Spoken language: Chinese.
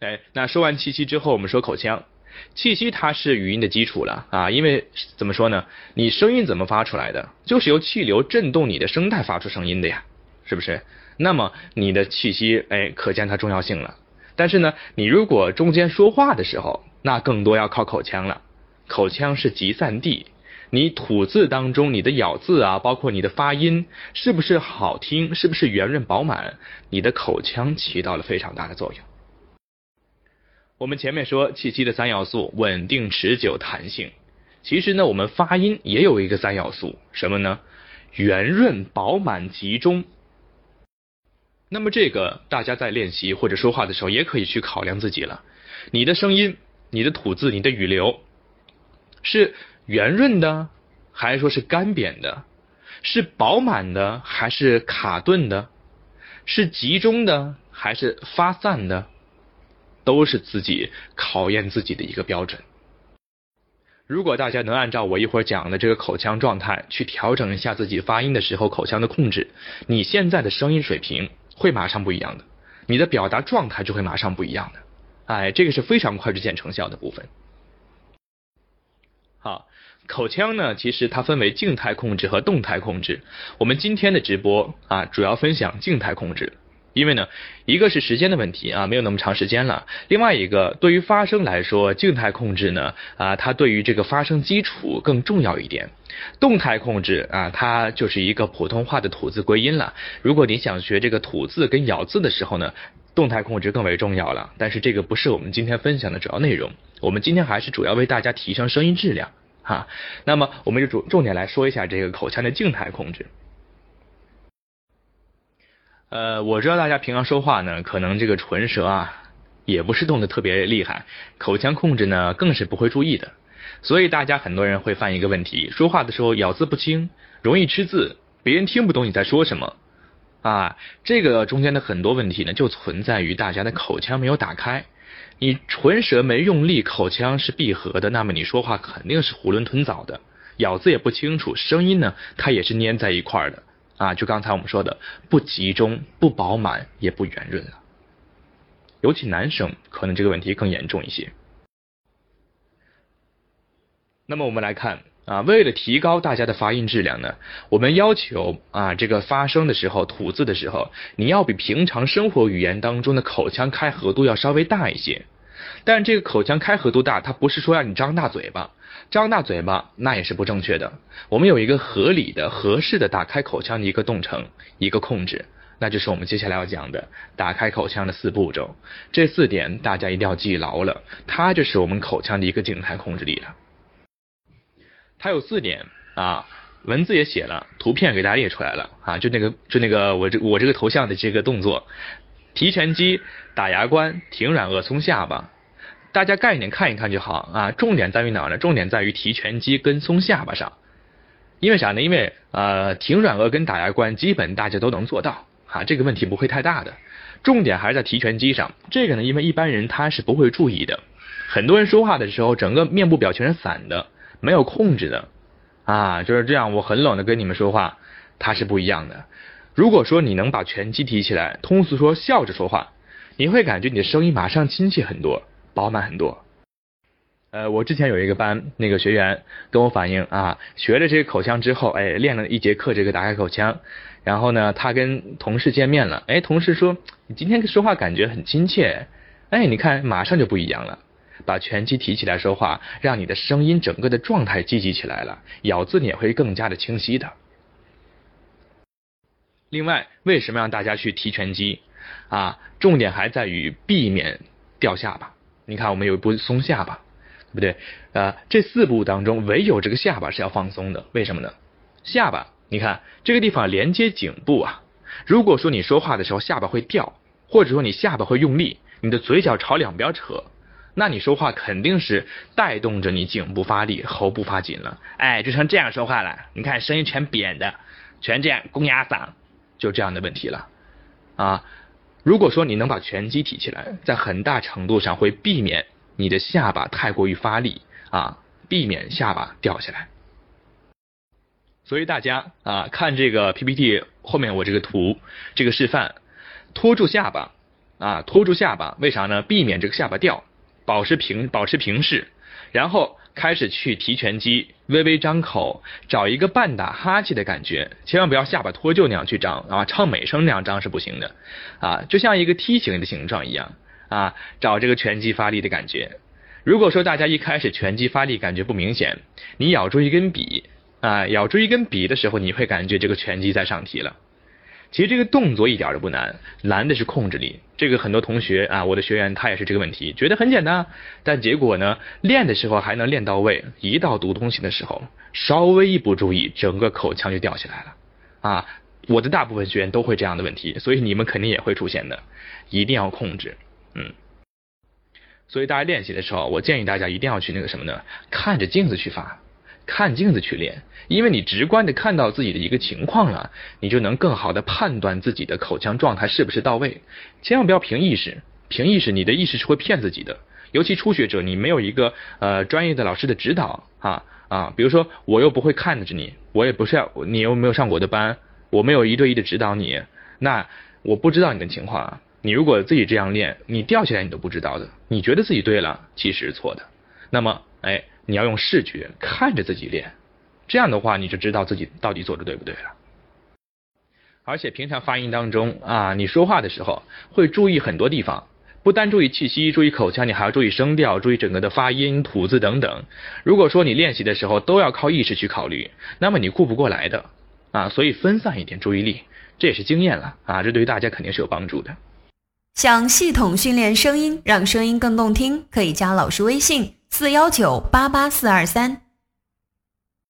哎，那说完气息之后，我们说口腔。气息它是语音的基础了啊，因为怎么说呢？你声音怎么发出来的？就是由气流震动你的声带发出声音的呀，是不是？那么你的气息，哎，可见它重要性了。但是呢，你如果中间说话的时候，那更多要靠口腔了。口腔是集散地，你吐字当中你的咬字啊，包括你的发音，是不是好听？是不是圆润饱满？你的口腔起到了非常大的作用。我们前面说气息的三要素：稳定、持久、弹性。其实呢，我们发音也有一个三要素，什么呢？圆润、饱满、集中。那么这个大家在练习或者说话的时候，也可以去考量自己了。你的声音、你的吐字、你的语流，是圆润的，还是说是干扁的？是饱满的，还是卡顿的？是集中的，还是发散的？都是自己考验自己的一个标准。如果大家能按照我一会儿讲的这个口腔状态去调整一下自己发音的时候口腔的控制，你现在的声音水平会马上不一样的，你的表达状态就会马上不一样的。哎，这个是非常快就见成效的部分。好，口腔呢，其实它分为静态控制和动态控制。我们今天的直播啊，主要分享静态控制。因为呢，一个是时间的问题啊，没有那么长时间了。另外一个，对于发声来说，静态控制呢啊，它对于这个发声基础更重要一点。动态控制啊，它就是一个普通话的吐字归音了。如果你想学这个吐字跟咬字的时候呢，动态控制更为重要了。但是这个不是我们今天分享的主要内容。我们今天还是主要为大家提升声音质量哈。那么我们就重重点来说一下这个口腔的静态控制。呃，我知道大家平常说话呢，可能这个唇舌啊，也不是动的特别厉害，口腔控制呢更是不会注意的，所以大家很多人会犯一个问题，说话的时候咬字不清，容易吃字，别人听不懂你在说什么啊。这个中间的很多问题呢，就存在于大家的口腔没有打开，你唇舌没用力，口腔是闭合的，那么你说话肯定是囫囵吞枣的，咬字也不清楚，声音呢它也是粘在一块儿的。啊，就刚才我们说的，不集中、不饱满、也不圆润了。尤其男生可能这个问题更严重一些。那么我们来看啊，为了提高大家的发音质量呢，我们要求啊，这个发声的时候、吐字的时候，你要比平常生活语言当中的口腔开合度要稍微大一些。但这个口腔开合度大，它不是说让你张大嘴巴。张大嘴巴那也是不正确的。我们有一个合理的、合适的打开口腔的一个动程、一个控制，那就是我们接下来要讲的打开口腔的四步骤。这四点大家一定要记牢了，它就是我们口腔的一个静态控制力了。它有四点啊，文字也写了，图片给大家列出来了啊，就那个就那个我这我这个头像的这个动作：提拳肌、打牙关、挺软腭、松下巴。大家概念看一看就好啊，重点在于哪呢？重点在于提拳肌跟松下巴上。因为啥呢？因为呃，挺软腭跟打牙关基本大家都能做到啊，这个问题不会太大的。重点还是在提拳肌上。这个呢，因为一般人他是不会注意的。很多人说话的时候，整个面部表情是散的，没有控制的啊，就是这样。我很冷的跟你们说话，它是不一样的。如果说你能把拳击提起来，通俗说笑着说话，你会感觉你的声音马上亲切很多。饱满很多。呃，我之前有一个班，那个学员跟我反映啊，学了这个口腔之后，哎，练了一节课这个打开口腔，然后呢，他跟同事见面了，哎，同事说你今天说话感觉很亲切，哎，你看马上就不一样了，把拳击提起来说话，让你的声音整个的状态积极起来了，咬字你也会更加的清晰的。另外，为什么让大家去提拳肌啊？重点还在于避免掉下巴。你看，我们有一步松下巴，对不对？呃，这四步当中，唯有这个下巴是要放松的。为什么呢？下巴，你看这个地方连接颈部啊。如果说你说话的时候下巴会掉，或者说你下巴会用力，你的嘴角朝两边扯，那你说话肯定是带动着你颈部发力，喉部发紧了。哎，就成这样说话了。你看声音全扁的，全这样公鸭嗓，就这样的问题了啊。如果说你能把拳击提起来，在很大程度上会避免你的下巴太过于发力啊，避免下巴掉下来。所以大家啊，看这个 PPT 后面我这个图这个示范，托住下巴啊，托住下巴，为啥呢？避免这个下巴掉，保持平，保持平视，然后开始去提拳肌，微微张口，找一个半打哈欠的感觉，千万不要下巴脱臼那样去张啊，唱美声那样张是不行的啊，就像一个梯形的形状一样啊，找这个拳肌发力的感觉。如果说大家一开始拳肌发力感觉不明显，你咬住一根笔啊，咬住一根笔的时候，你会感觉这个拳肌在上提了。其实这个动作一点都不难，难的是控制力。这个很多同学啊，我的学员他也是这个问题，觉得很简单，但结果呢，练的时候还能练到位，一到读东西的时候，稍微一不注意，整个口腔就掉下来了。啊，我的大部分学员都会这样的问题，所以你们肯定也会出现的，一定要控制，嗯。所以大家练习的时候，我建议大家一定要去那个什么呢？看着镜子去发。看镜子去练，因为你直观的看到自己的一个情况了，你就能更好的判断自己的口腔状态是不是到位。千万不要凭意识，凭意识你的意识是会骗自己的。尤其初学者，你没有一个呃专业的老师的指导啊啊，比如说我又不会看着你，我也不是要你又没有上我的班，我没有一对一的指导你，那我不知道你的情况啊。你如果自己这样练，你掉下来你都不知道的，你觉得自己对了，其实是错的。那么哎。你要用视觉看着自己练，这样的话你就知道自己到底做的对不对了。而且平常发音当中啊，你说话的时候会注意很多地方，不单注意气息，注意口腔，你还要注意声调，注意整个的发音、吐字等等。如果说你练习的时候都要靠意识去考虑，那么你顾不过来的啊。所以分散一点注意力，这也是经验了啊，这对于大家肯定是有帮助的。想系统训练声音，让声音更动听，可以加老师微信。四幺九八八四二三。